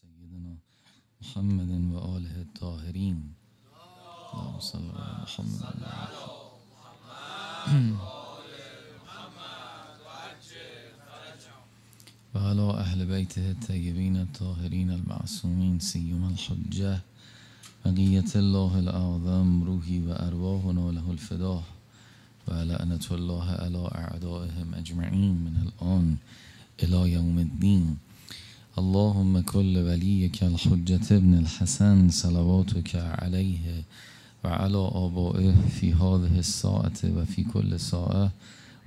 سيدنا محمد وآله الطاهرين. اللهم صل على محمد. وعلى أهل بيته الطيبين الطاهرين المعصومين سيما الحجة. بقية الله الأعظم روحي وأرواحنا له الفداء ولعنة الله على أعدائهم أجمعين من الآن إلى يوم الدين. اللهم كل وليك الحجة ابن الحسن صلواتك عليه وعلى آبائه في هذه الساعة وفي كل ساعة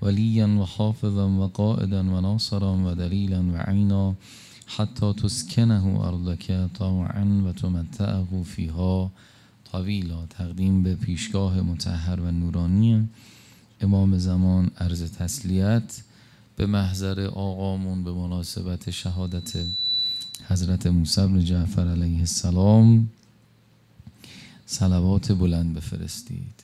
وليا وحافظا وقائدا وناصرا ودليلا وعينا حتى تسكنه أرضك طوعا وتمتعه فيها. طویلا تقدیم به متحر و نورانی امام زمان عرض تسلیت. به محضر آقامون به مناسبت شهادت حضرت موسی بن جعفر علیه السلام صلوات بلند بفرستید.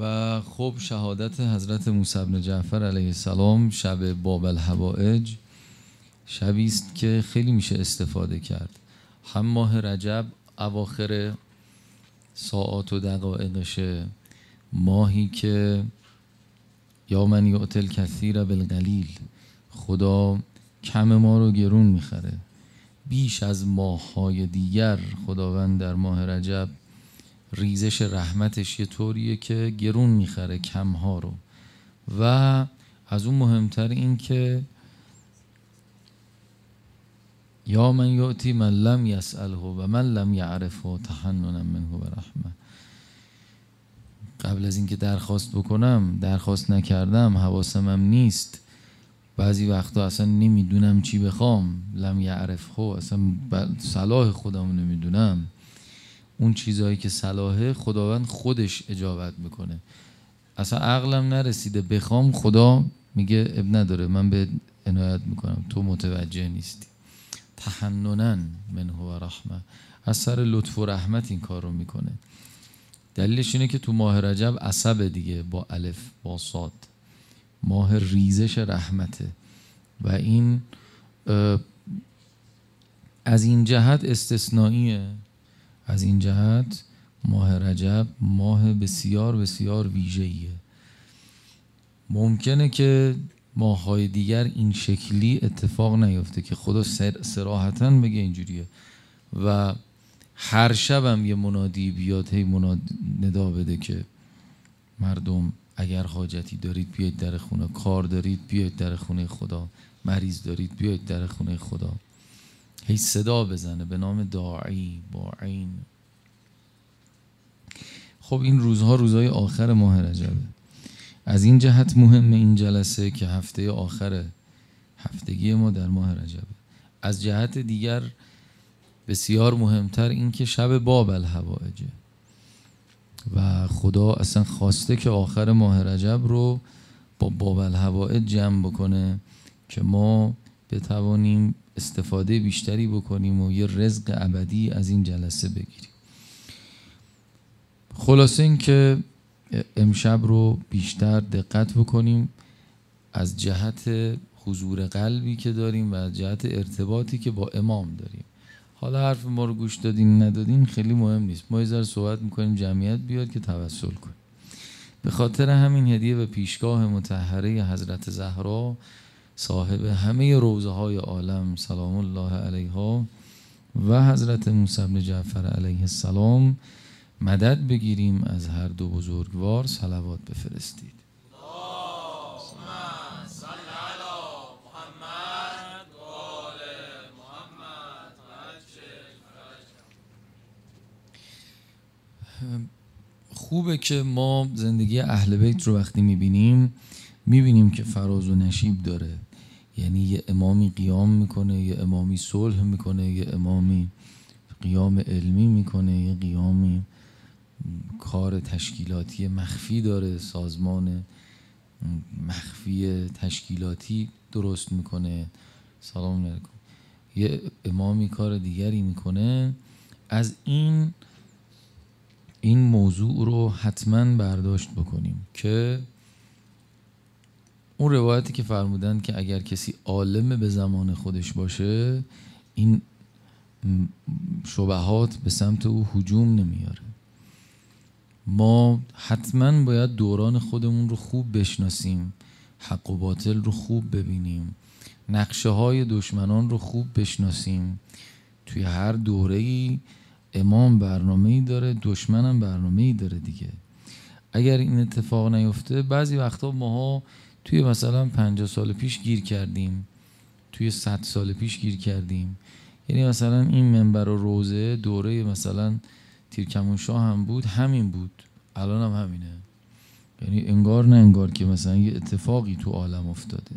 و خب شهادت حضرت موسی بن جعفر علیه السلام شب باب الحوائج شبی است که خیلی میشه استفاده کرد. هم ماه رجب اواخر ساعات و دقایقشه ماهی که یا من یعتل کثیر بالقلیل خدا کم ما رو گرون می‌خره. بیش از ماههای دیگر خداوند در ماه رجب ریزش رحمتش یه طوریه که گرون می‌خره کمها رو. و از اون مهمتر این که یا من یعطی من لم یسأله و من لم یعرفه تحننا منه و رحمه. قبل از اینکه درخواست بکنم درخواست نکردم حواسم هم نیست. بعضی وقتا اصلا نمی‌دونم چی بخوام. لم یعرفه اصلا صلاح خودم نمی‌دونم. اون چیزهایی که صلاحه خداوند خودش اجابت می‌کنه. اصلا عقلم نرسیده بخوام خدا میگه اب نداره. من به عنایت می‌کنم. تو متوجه نیستی. تحننن منه و رحمه. از سر لطف و رحمت این کار رو می‌کنه. دلیلش اینه که تو ماه رجب عصب دیگه با الف با صاد. ماه ریزش رحمته. و این از این جهت استثنائیه. از این جهت ماه رجب ماه بسیار بسیار ویژه‌ایه. ممکنه که ماههای دیگر این شکلی اتفاق نیفته که خدا سراحتا بگه اینجوریه. و هر شبم یه منادی بیاد هی مناد ندا بده که مردم اگر حاجتی دارید بیاید در خونه کار دارید بیاید در خونه خدا مریض دارید بیاید در خونه خدا. هی صدا بزنه به نام داعی با عین. خب این روزها روزهای آخر ماه رجبه. از این جهت مهم این جلسه که هفته آخر هفتگی ما در ماه رجبه از جهت دیگر بسیار مهمتر این که شب باب الحوائجه و خدا اصلا خواسته که آخر ماه رجب رو با باب الحوائج جمع بکنه که ما بتوانیم استفاده بیشتری بکنیم و یه رزق ابدی از این جلسه بگیریم. خلاصه این که امشب رو بیشتر دقت بکنیم از جهت حضور قلبی که داریم و از جهت ارتباطی که با امام داریم. حالا حرف ما رو گوش دادین ندادین خیلی مهم نیست. ما یه صحبت می‌کنیم جمعیت بیاد که توسل کنیم. به خاطر همین هدیه به پیشگاه متحره حضرت زهرا صاحب همه روزه های عالم سلام الله علیها و حضرت موسی بن جعفر علیه السلام مدد بگیریم از هر دو بزرگوار صلوات بفرستید. خوبه که ما زندگی اهل بیت رو وقتی می‌بینیم می‌بینیم که فراز و نشیب داره. یعنی یه امامی قیام می‌کنه یه امامی صلح می‌کنه یه امامی قیام علمی می‌کنه یه قیامی کار تشکیلاتی مخفی داره سازمان مخفی تشکیلاتی درست می‌کنه. سلام علیکم. یه امامی کار دیگری می‌کنه. از این این موضوع رو حتما برداشت بکنیم که اون روایتی که فرمودن که اگر کسی عالم به زمان خودش باشه این شبهات به سمت او حجوم نمیاره. ما حتما باید دوران خودمون رو خوب بشناسیم حق و باطل رو خوب ببینیم نقشه های دشمنان رو خوب بشناسیم. توی هر دوره ای امام برنامه ای داره دشمنم برنامه ای داره دیگه. اگر این اتفاق نیفته بعضی وقتا ماها توی مثلا 50 سال پیش گیر کردیم توی 100 سال پیش گیر کردیم. یعنی مثلا این منبر و روزه دوره مثلا تیرکمون هم بود همین بود. الان هم همینه. یعنی انگار نه انگار که مثلا یه اتفاقی تو عالم افتاده.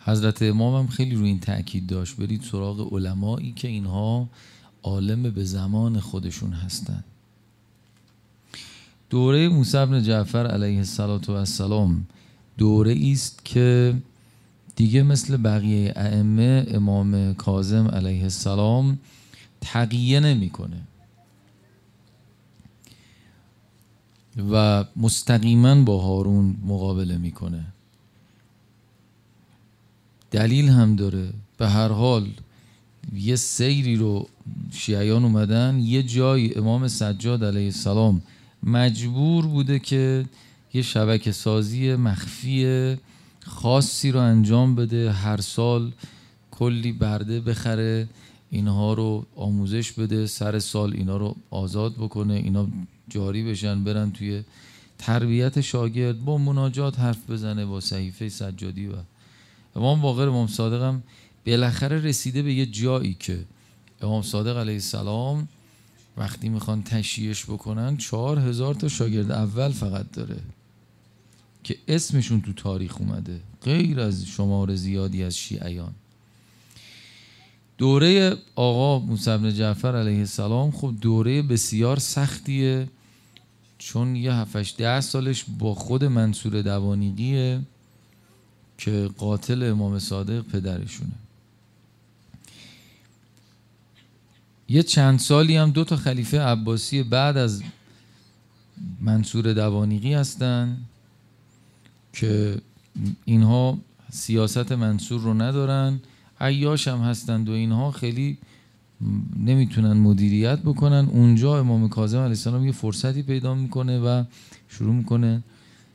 حضرت امام هم خیلی روی این تاکید داشت برید سراغ علمایی که اینها عالم به زمان خودشون هستند دوره موسی بن جعفر علیه السلام دوره است که دیگه مثل بقیه ائمه امام کاظم علیه السلام تقیه نمی‌کنه. و مستقیما با هارون مقابله می‌کنه. دلیل هم داره. به هر حال یه سیری رو شیعیان اومدن. یه جای امام سجاد علیه السلام مجبور بوده که یه شبکه سازی مخفی خاصی رو انجام بده. هر سال کلی برده بخره. اینها رو آموزش بده سر سال اینا رو آزاد بکنه اینا جاری بشن برن توی تربیت شاگرد با مناجات حرف بزنه با صحیفه سجادی و امام باقر امام صادق هم بالاخره رسیده به یه جایی که امام صادق علیه السلام وقتی می‌خوان تشییعش بکنن چهار هزار تا شاگرد اول فقط داره که اسمشون تو تاریخ اومده غیر از شمار زیادی از شیعیان. دوره آقا موسی بن جعفر علیه السلام خب دوره بسیار سختیه چون یه هفتش ده سالش با خود منصور دوانیقیه که قاتل امام صادق پدرشونه. یه چند سالی هم دو تا خلیفه عباسی بعد از منصور دوانیقی هستن که اینها سیاست منصور رو ندارن. عیاش هم هستند و اینها خیلی نمی‌تونن مدیریت بکنن. اونجا امام کاظم علیه السلام یه فرصتی پیدا می‌کنه و شروع می‌کنه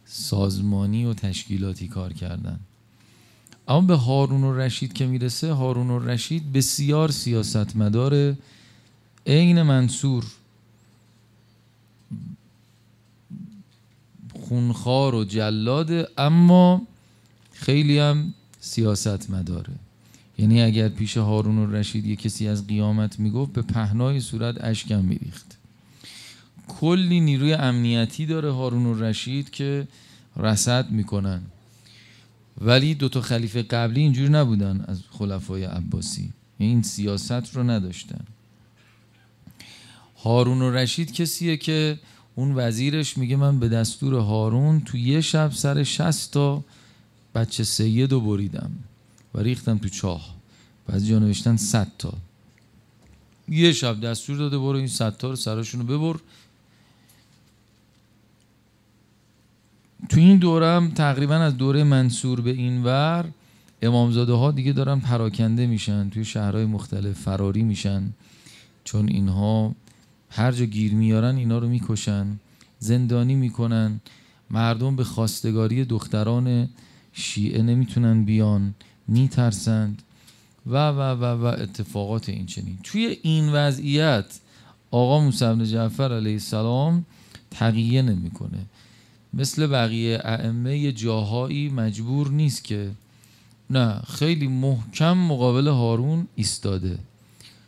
سازمانی و تشکیلاتی کار کردن. اما به هارون و رشید که می‌رسه هارون و رشید بسیار سیاستمدار عین منصور خونخوار و جلاده اما خیلی هم سیاست مداره یعنی اگر پیش هارون و رشید یه کسی از قیامت می‌گفت به پهنای صورت اشکم میریخت. کلی نیروی امنیتی داره هارون و رشید که رسد می‌کنن. ولی دو تا خلیفه قبلی اینجور نبودن از خلفای عباسی. این سیاست رو نداشتن. هارون و رشید کسیه که اون وزیرش میگه من به دستور هارون تو یه شب سر شست تا بچه سید رو بریدم. و ریختم تو چاه. بعضی نوشتن صد تا. یه شب دستور داده برو این صد تا رو سرشون رو ببر. تو این دوره هم تقریبا از دوره منصور به این ور امامزاده ها دیگه دارن پراکنده میشن توی شهرهای مختلف فراری میشن. چون اینها هر جا گیر میارن اینا رو می‌کشن زندانی می‌کنن. مردم به خواستگاری دختران شیعه نمی‌تونن بیان. میترسند. و و و و اتفاقات این چنین. توی این وضعیت آقا موسی بن جعفر علیه السلام تقیه نمی‌کنه. مثل بقیه ائمه جاهایی مجبور نیست که نه خیلی محکم مقابل هارون ایستاده.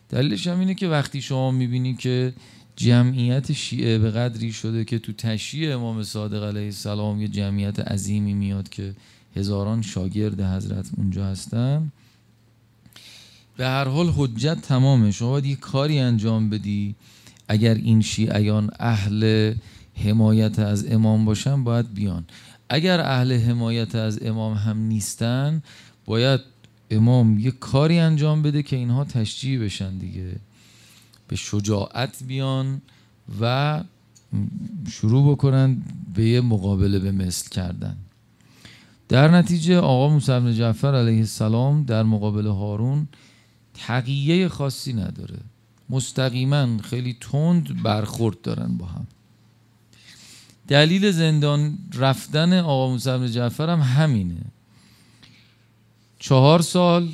دلیلش هم اینه که وقتی شما می‌بینی که جمعیت شیعه به قدری شده که تو تشییع امام صادق علیه السلام یه جمعیت عظیمی میاد که هزاران شاگرد حضرت اونجا هستن. به هر حال حجت تمامه. شما باید یه کاری انجام بدی. اگر این شیعیان اهل حمایت از امام باشن باید بیان. اگر اهل حمایت از امام هم نیستن باید امام یه کاری انجام بده که اینها تشجیع بشن دیگه. به شجاعت بیان و شروع بکنن به یه مقابله به مثل کردن. در نتیجه آقا موسی بن جعفر علیه السلام در مقابل هارون تقیه خاصی نداره. مستقیما خیلی تند برخورد دارن با هم. دلیل زندان رفتن آقا موسی بن جعفر هم همینه. چهار سال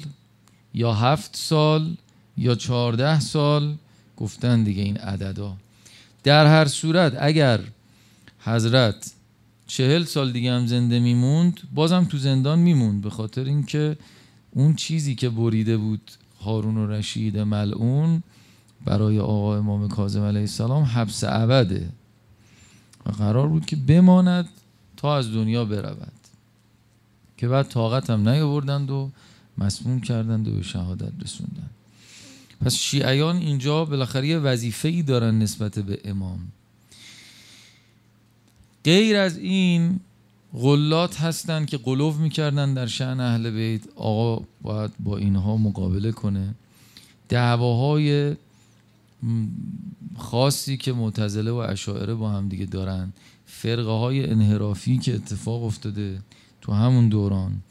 یا هفت سال یا چهارده سال گفتن دیگه این عددا. در هر صورت اگر حضرت چهل سال دیگه هم زنده میموند بازم تو زندان میموند به خاطر اینکه اون چیزی که بریده بود هارون و رشید ملعون برای آقا امام کاظم علیه السلام حبس ابده و قرار بود که بماند تا از دنیا برود. که بعد طاقت هم نیاوردند و مسموم کردند و به شهادت رسوندند. پس شیعیان اینجا بالاخره یه وظیفه ای دارن نسبت به امام. غیر از این غلات هستن که قلوف می‌کردن در شعن اهل بیت آقا باید با اینها مقابله کنه. دعواهای خاصی که معتزله و اشاعره با هم دیگه دارن. فرقه های انحرافی که اتفاق افتاده تو همون دوران.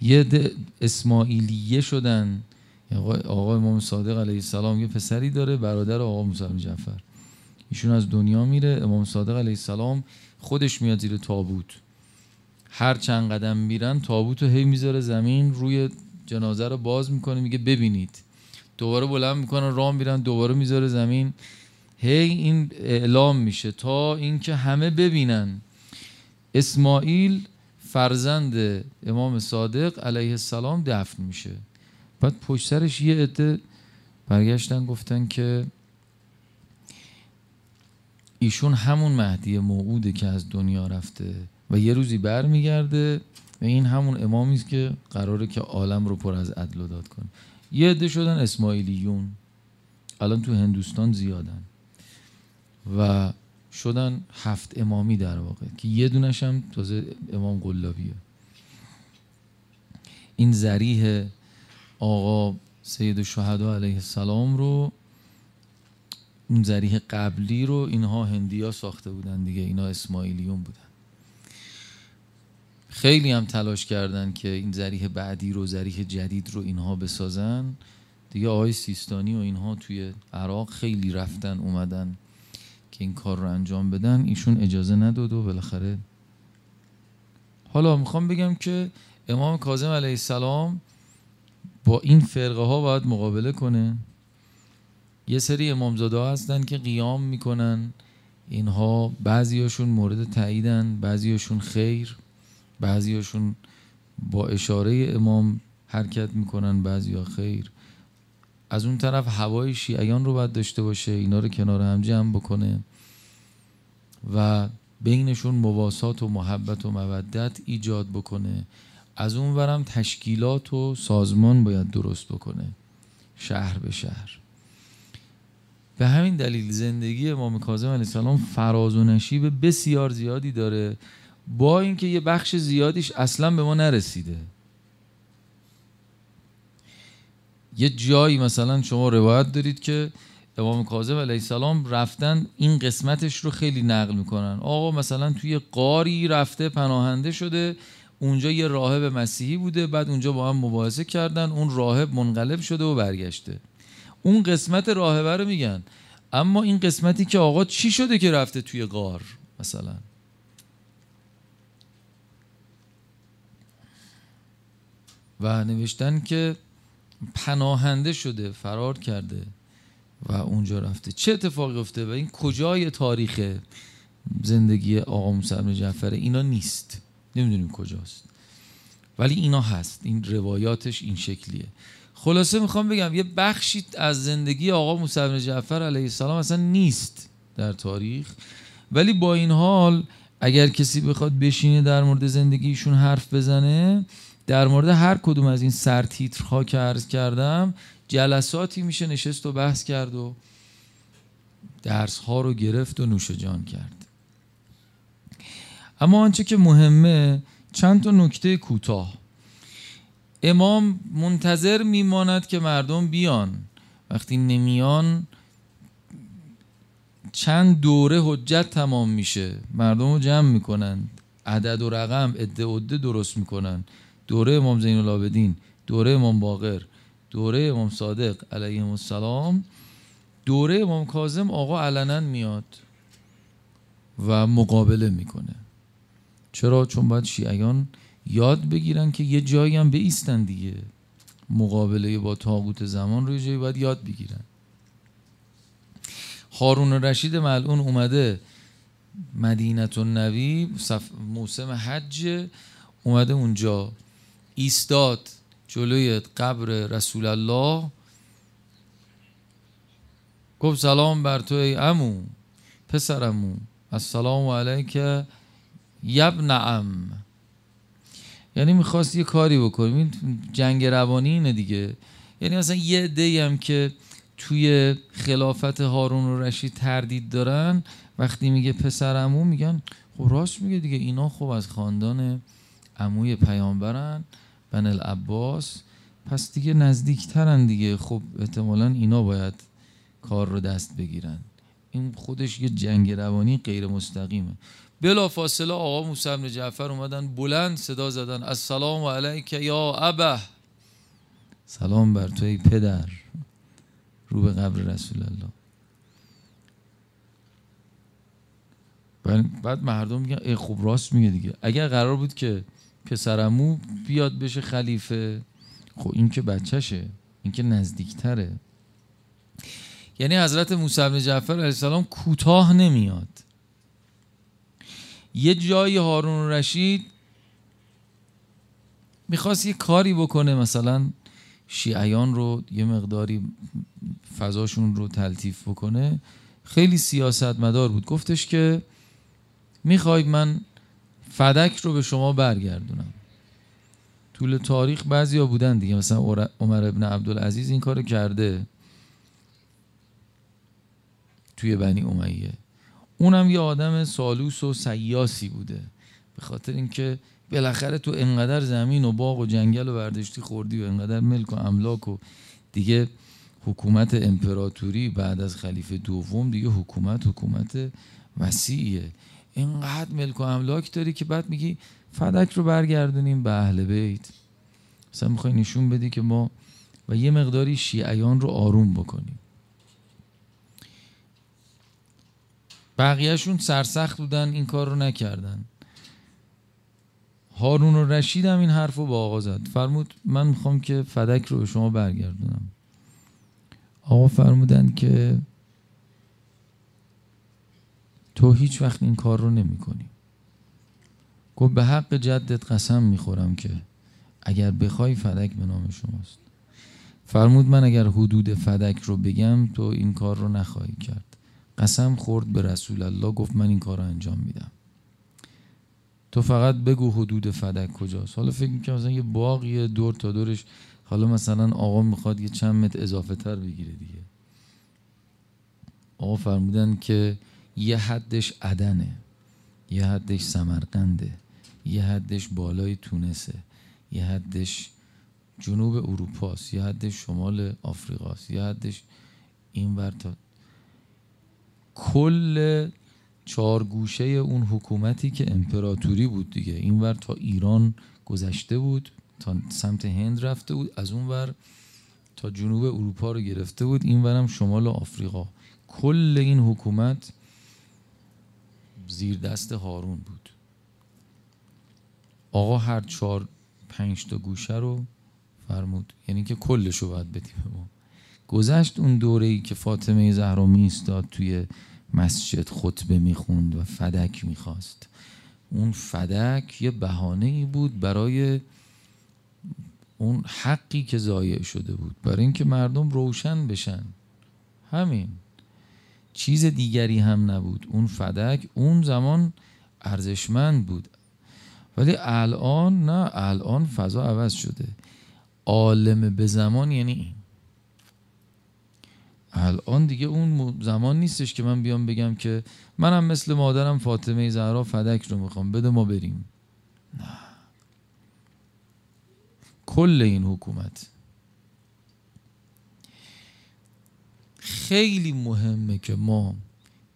یه اسماعیلیه شدن. آقا امام صادق علیه السلام یه پسری داره برادر آقا موسی جعفر. ایشون از دنیا میره. امام صادق علیه السلام خودش میاد زیر تابوت. هر چند قدم میرن تابوت رو هی می‌ذاره زمین روی جنازه رو باز می‌کنه میگه ببینید. دوباره بلند می‌کنن راه میرن دوباره می‌ذاره زمین. هی این اعلام میشه تا اینکه همه ببینن. اسماعیل فرزند امام صادق علیه السلام دفن میشه. بعد پشت سرش یه عده برگشتن گفتن که ایشون همون مهدی موعوده که از دنیا رفته و یه روزی برمیگرده و این همون امامی است که قراره که عالم رو پر از عدل و داد کنه. یه عده شدن اسماعیلیون الان تو هندوستان زیادن. و شدن هفت امامی در واقع که یه دونش هم تازه امام قلابیه. این زریح آقا سید الشهدا علیه السلام رو اون زریح قبلی رو اینها هندیا ساخته بودن دیگه اینا اسماعیلیون بودن. خیلی هم تلاش کردن که این زریح بعدی رو زریح جدید رو اینها بسازن. دیگه آقای سیستانی و اینها توی عراق خیلی رفتن اومدن که این کار رو انجام بدن. ایشون اجازه نداد و بالاخره حالا می‌خوام بگم که امام کاظم علیه السلام با این فرقه ها باید مقابله کنه. یه سری امامزاده ها هستن که قیام می‌کنن. اینها بعضیاشون مورد تاییدن بعضیاشون خیر بعضیاشون با اشاره امام حرکت می‌کنن بعضیا خیر. از اون طرف هوای شیعیان رو باید داشته باشه اینا رو کنار هم جمع بکنه و بینشون مواسات و محبت و مودت ایجاد بکنه. از اون ورم تشکیلات و سازمان باید درست بکنه شهر به شهر. به همین دلیل زندگی امام کاظم علیه السلام فراز و نشیب بسیار زیادی داره. با اینکه یه بخش زیادیش اصلا به ما نرسیده. یه جایی مثلا شما روایت دارید که امام کاظم علیه السلام رفتن این قسمتش رو خیلی نقل می‌کنن. آقا مثلا توی قاری رفته پناهنده شده اونجا یه راهب مسیحی بوده بعد اونجا با هم مباحثه کردن اون راهب منقلب شده و برگشته. اون قسمت راهبه رو میگن. اما این قسمتی که آقا چی شده که رفته توی غار مثلا؟ و نوشتن که پناهنده شده فرار کرده و اونجا رفته. چه اتفاقی افته و این کجای تاریخ زندگی آقا موسی جعفر؟ اینا نیست. نمی‌دونیم کجاست. ولی اینا هست. این روایاتش این شکلیه. خلاصه می‌خوام بگم یه بخشی از زندگی آقا موسی بن جعفر علیه السلام اصلا نیست در تاریخ. ولی با این حال اگر کسی بخواد بشینه در مورد زندگیشون حرف بزنه در مورد هر کدوم از این سرتیترها که عرض کردم جلساتی میشه نشست و بحث کرد و درس ها رو گرفت و نوش جان کرد. اما آنچه که مهمه چند تا نکته کوتاه. امام منتظر میماند که مردم بیان. وقتی نمیان چند دوره حجت تمام میشه. مردم رو جمع می‌کنن عدد و رقم عده عده درست می‌کنن دوره امام زین العابدین دوره امام باقر دوره امام صادق علیه السلام دوره امام کاظم آقا علنا میاد و مقابله می‌کنه. چرا؟ چون باید شیعیان یاد بگیرن که یه جایی هم بیستن دیگه. مقابله با تاغوت زمان رو یه جایی باید یاد بگیرن. هارون رشید ملعون اومده مدینت و نوی موسم حج اومده اونجا. ایستاد جلوی قبر رسول الله. گفت سلام بر تو ای امو پسرمو. السلام علیک یب نعم یعنی می‌خواست یه کاری بکنیم. جنگ روانی اینه دیگه. یعنی مثلا یه دی هم که توی خلافت هارون و رشید تردید دارن وقتی میگه پسر امو میگن خب راست میگه دیگه اینا خب از خاندان عموی پیامبرن بن العباس. پس دیگه نزدیکترن دیگه. خب احتمالا اینا باید کار رو دست بگیرن. این خودش یه جنگ روانی غیر مستقیمه. بلا فاصله آقا موسی بن جعفر اومدن بلند صدا زدن. السلام علیک یا ابه سلام بر تو ای پدر. رو به قبر رسول الله. بعد مردم میگن ای خوب راست میگه دیگه. اگر قرار بود که پسرمو بیاد بشه خلیفه خب این که بچهشه این که نزدیکتره. یعنی حضرت موسی بن جعفر علیه السلام کوتاه نمیاد. یه جایی هارون رشید می‌خواست یه کاری بکنه مثلا شیعیان رو یه مقداری فضاشون رو تلطیف بکنه. خیلی سیاست مدار بود. گفتش که می‌خوای من فدک رو به شما برگردونم. طول تاریخ بعضی بودن دیگه. مثلا عمر ابن عبدالعزیز این کارو کرده توی بنی امیه. اونم یه آدم سالوس و سیاسی بوده. به خاطر اینکه بالاخره تو انقدر زمین و باغ و جنگل و برداشتی خوردی و انقدر ملک و املاک و دیگه حکومت امپراتوری بعد از خلیفه دوم دیگه حکومت حکومت وسیعیه اینقدر ملک و املاک داری که بعد میگی فدک رو برگردونیم به اهل بیت. مثلا می‌خوای نشون بدی که ما و یه مقداری شیعیان رو آروم بکنیم. بقیهشون سرسخت بودن این کار رو نکردن. هارون و رشید هم این حرف رو با آقا زد. فرمود من می‌خوام که فدک رو به شما برگردونم. آقا فرمودن که تو هیچ وقت این کار رو نمی کنی گفت به حق جدت قسم می‌خورم که اگر بخوای فدک به نام شماست. فرمود من اگر حدود فدک رو بگم تو این کار رو نخواهی کرد. قسم خورد به رسول الله گفت من این کار رو انجام میدم. تو فقط بگو حدود فدک کجاست. حالا فکر می‌کنم مثلا یه باقیه دور تا دورش. حالا مثلا آقا می‌خواد یه چند متر اضافه تر بگیره دیگه. آقا فرمودن که یه حدش عدنه یه حدش سمرقنده یه حدش بالای تونسه یه حدش جنوب اروپاست یه حدش شمال آفریقاست یه حدش این ور تا کل چهار گوشه اون حکومتی که امپراتوری بود دیگه. این ور تا ایران گذشته بود تا سمت هند رفته بود از اون ور تا جنوب اروپا رو گرفته بود. این ورم شمال آفریقا. کل این حکومت زیر دست هارون بود. آقا هر چهار پنج تا گوشه رو فرمود. یعنی که کلش رو باید بدیم ما. گذشت اون دوره ای که فاطمه زهرا می ایستاد توی مسجد خطبه می‌خوند و فدک می‌خواست. اون فدک یه بهانه ای بود برای اون حقی که ضایع شده بود برای اینکه مردم روشن بشن. همین. چیز دیگری هم نبود. اون فدک اون زمان ارزشمند بود. ولی الان نه الان فضا عوض شده. عالم به زمان یعنی این. الان دیگه اون زمان نیستش که من بیام بگم که منم مثل مادرم فاطمه زهرا فدک رو می‌خوام بده ما بریم. نه. کل این حکومت. خیلی مهمه که ما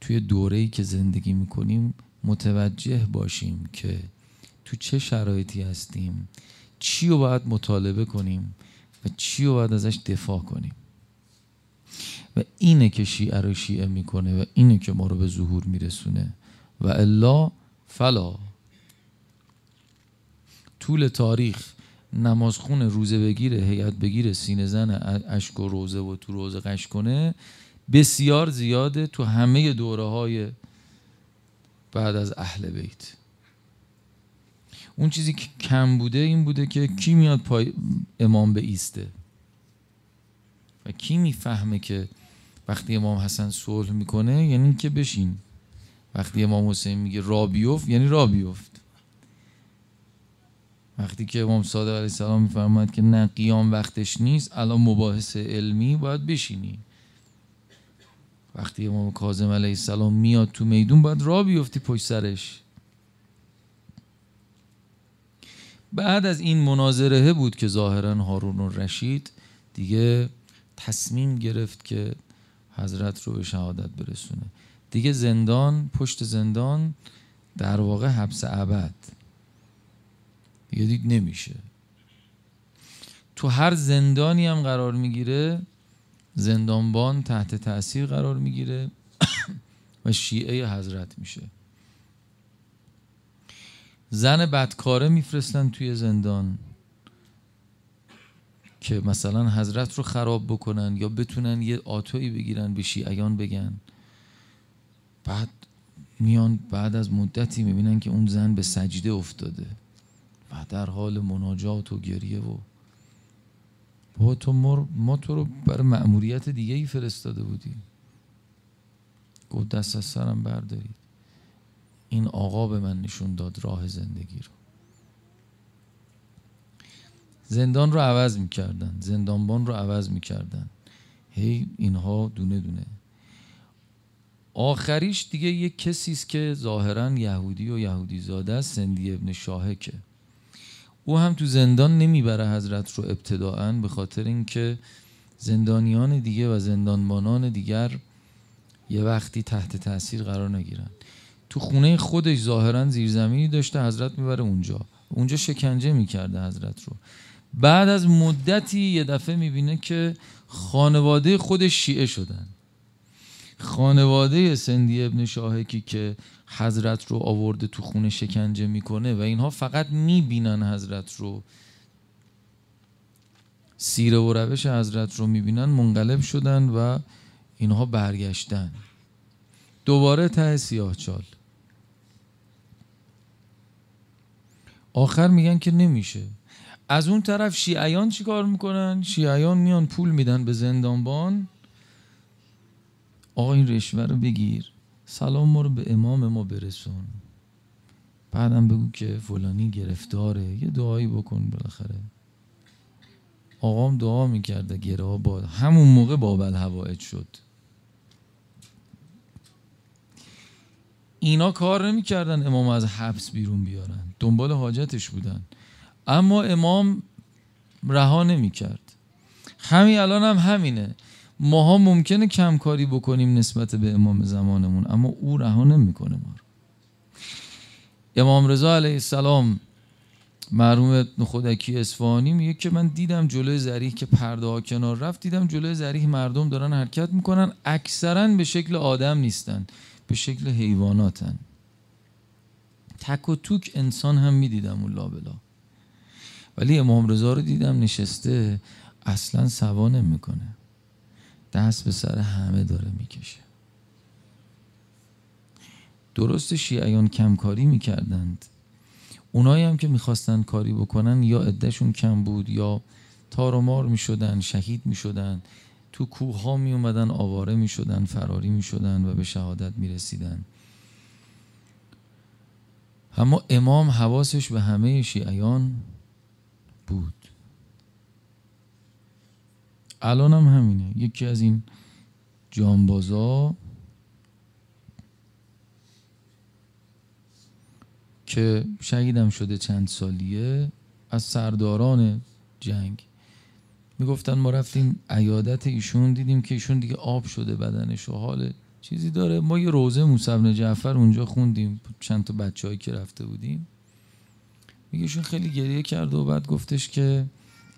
توی دوره‌ای که زندگی می‌کنیم متوجه باشیم که تو چه شرایطی هستیم چی رو باید مطالبه کنیم و چی رو باید ازش دفاع کنیم. و اینه که شیعه رو شیعه می‌کنه و اینه که ما رو به ظهور میرسونه. و الا فلا. طول تاریخ نمازخون روزه بگیره هیئت بگیره سینه زن اشک و روزه و تو روزه قش کنه بسیار زیاده تو همه دوره های بعد از اهل بیت. اون چیزی که کم بوده این بوده که کی میاد پای امام به ایسته؟ و کی می‌فهمه که وقتی امام حسن صلح می‌کنه یعنی که بشین. وقتی امام حسین میگه را بیفت یعنی را بیفت. وقتی که امام صادق علیه السلام میفرماید که نه قیام وقتش نیست الان مباحث علمی باید بشینی. وقتی امام کاظم علیه السلام میاد تو میدون باید را بیفتی پشت سرش. بعد از این مناظره بود که ظاهرا هارون رشید دیگه تصمیم گرفت که حضرت رو به شهادت برسونه. دیگه زندان پشت زندان در واقع حبس ابد. دیگه دید نمیشه. تو هر زندانی هم قرار می‌گیره زندانبان تحت تاثیر قرار می‌گیره و شیعه حضرت میشه. زن بدکاره میفرستن توی زندان. که مثلا حضرت رو خراب بکنن یا بتونن یه آتویی بگیرن به شیعیان بگن. بعد میان بعد از مدتی می‌بینن که اون زن به سجده افتاده. و در حال مناجات و گریه و با تو ما تو رو برای مأموریت دیگه ای فرستاده بودیم. گفت دست از سرم بردارید. این آقا به من نشون داد راه زندگی رو. زندان رو عوض می‌کردن. زندانبان رو عوض می‌کردن. هی اینها دونه دونه. آخریش دیگه یک کسی است که ظاهرا یهودی و یهودی زاده است سندی ابن شاهکه. او هم تو زندان نمی‌بره حضرت رو ابتداعا به خاطر اینکه زندانیان دیگه و زندانبانان دیگر یه وقتی تحت تاثیر قرار نگیرن. تو خونه خودش ظاهرا زیرزمینی داشته حضرت می‌بره اونجا. اونجا شکنجه می‌کرده حضرت رو. بعد از مدتی یه دفعه می‌بینه که خانواده خودش شیعه شدن. خانواده سندی ابن شاهکی که حضرت رو آورده تو خونه شکنجه می‌کنه و اینها فقط می‌بینن حضرت رو. سیره و روش حضرت رو می‌بینن منقلب شدن و اینها برگشتن. دوباره ته سیاه چال. آخر میگن که نمیشه. از اون طرف شیعیان چیکار می‌کنن؟ شیعیان میان پول میدن به زندانبان. آقا این رشوه رو بگیر. سلام ما رو به امام ما برسون. بعدم بگو که فلانی گرفتاره. یه دعایی بکن بالاخره. آقام دعا می‌کرده گره با همون موقع بابل هوایت شد. اینا کار نمی‌کردن امام از حبس بیرون بیارن. دنبال حاجتش بودن. اما امام رها نمی‌کرد. همین الان هم همینه. ماها ممکنه کمکاری بکنیم نسبت به امام زمانمون اما او رها نمی‌کنه ما امام رضا علیه السلام مرحوم نخودکی اصفهانی میگه که من دیدم جلوی زریح که پرده ها کنار رفت دیدم جلوی زریح مردم دارن حرکت می‌کنن اکثرا به شکل آدم نیستن به شکل حیواناتن. تک و توک انسان هم می‌دیدم اون لابلا ولی امام رضا رو دیدم نشسته اصلا سوا نمی‌کنه. دست به سر همه داره می‌کشه. درست شیعیان کمکاری می‌کردند. اونایی هم که می‌خواستن کاری بکنن یا عدهشون کم بود یا تار و مار می‌شدن شهید می‌شدن تو کوه ها می اومدن آواره می شدن فراری می شدن و به شهادت می رسیدن اما امام حواسش به همه شیعیان بود. الان هم همینه. یکی از این جانبازا که شهیدم شده چند سالیه از سرداران جنگ. می‌گفتن ما رفتیم عیادت ایشون دیدیم که ایشون دیگه آب شده بدنش و حال چیزی داره. ما یه روزه موسی بن جعفر اونجا خوندیم چند تا بچه‌ای که رفته بودیم. میگهشون خیلی گریه کرد و بعد گفتش که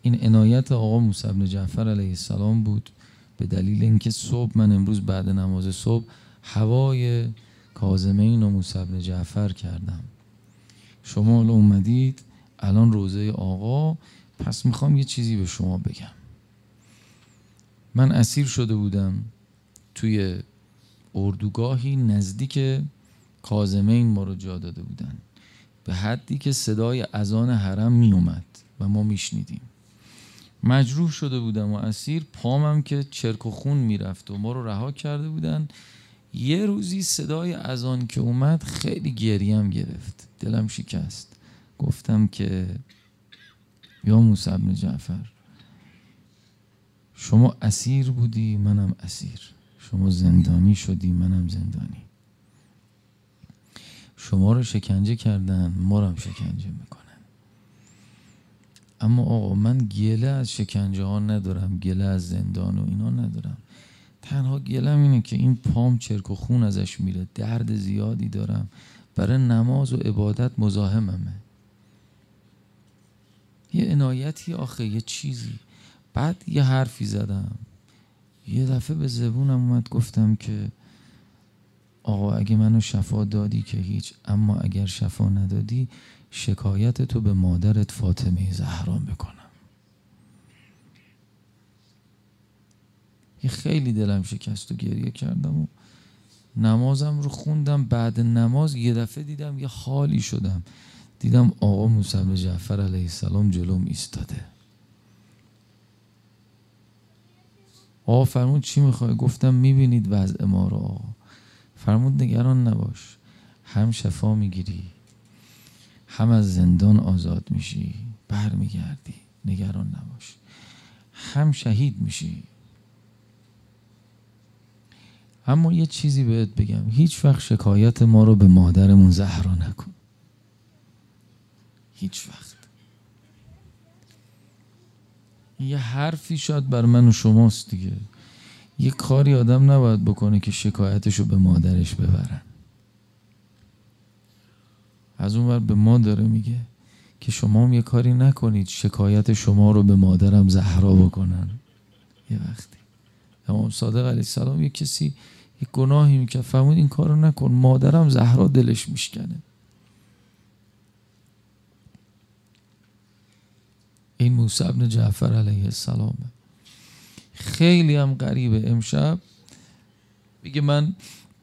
این عنایت آقا موسی بن جعفر علیه السلام بود به دلیل اینکه صبح من امروز بعد نماز صبح هوای کازمین و موسی بن جعفر کردم. شما الان اومدید الان روزه آقا پس می‌خوام یه چیزی به شما بگم. من اسیر شده بودم توی اردوگاهی نزدیک کازمین ما رو جا داده بودن. به حدی که صدای اذان حرم می اومد و ما میشنیدیم. مجروح شده بودم و اسیر پامم که چرک و خون می‌رفت و ما رو رها کرده بودن. یه روزی صدای اذان که اومد خیلی گریم گرفت. دلم شکست. گفتم که یا موسی بن جعفر شما اسیر بودی منم اسیر. شما زندانی شدی منم زندانی. شما رو شکنجه کردن ما رو هم شکنجه می‌کنن. اما آقا من گله از شکنجه ها ندارم گله از زندان و اینا ندارم. تنها گلم اینه که این پام چرک و خون ازش میره. درد زیادی دارم. برای نماز و عبادت مزاحممه. یه عنایتی آخه یه چیزی. بعد یه حرفی زدم. یه دفعه به زبونم اومد گفتم که آقا اگه منو شفا دادی که هیچ اما اگر شفا ندادی شکایت تو به مادرت فاطمه زهران بکنم. یه خیلی دلم شکست و گریه کردم و نمازم رو خوندم. بعد نماز یه دفعه دیدم یه حالی شدم. دیدم آقا موسی جعفر علیه السلام جلوم ایستاده. آقا فرمود چی می‌خوای؟ گفتم می‌بینید وضع ما رو آقا. فرمود نگران نباش هم شفا می‌گیری هم از زندان آزاد میشی برمیگردی نگران نباش هم شهید میشی. اما یه چیزی بهت بگم هیچ وقت شکایت ما رو به مادرمون زهرا نکن. هیچ وقت. یه حرفی شاید بر من و شماست دیگه. یه کاری آدم نباید بکنه که شکایتشو به مادرش ببرن از اون ور به ما داره میگه که شما هم یه کاری نکنید شکایت شما رو به مادرم زهرا بکنن. یه وقتی. امام صادق علیه السلام یه کسی یه گناهی می‌کرد. فهمون این کارو نکن. مادرم زهرا دلش میشکنه. این موسی ابن جعفر علیه السلامه. خیلی هم غریبه امشب. میگه من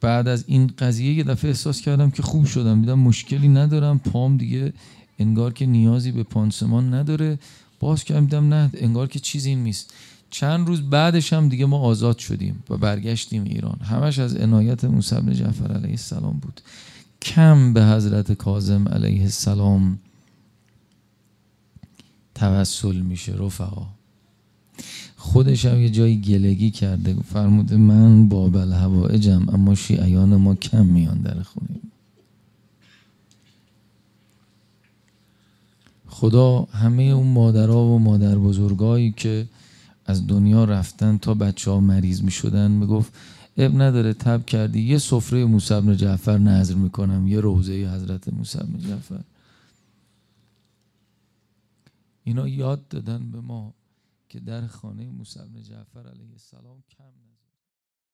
بعد از این قضیه یه دفعه احساس کردم که خوب شدم. دیدم مشکلی ندارم. پام دیگه انگار که نیازی به پانسمان نداره. باز کردم نه انگار که چیزی نیست. چند روز بعدش هم دیگه ما آزاد شدیم و برگشتیم ایران. همش از عنایت موسی بن جعفر علیه السلام بود. کم به حضرت کاظم علیه السلام توسل میشه رفقا. خودش هم یه جایی گلگی کرده. فرموده من بابل هوایجم اما شیعیان ما کم میان در خونه. خدا همه اون مادرها و مادر بزرگایی که از دنیا رفتن تا بچه ها مریض می شدن می گفت اب نداره تب کردی. یه سفره موسی بن جعفر نظر می‌کنم یه روزه حضرت موسی بن جعفر. اینا یاد دادن به ما. که در خانه موسی بن جعفر علیه السلام کم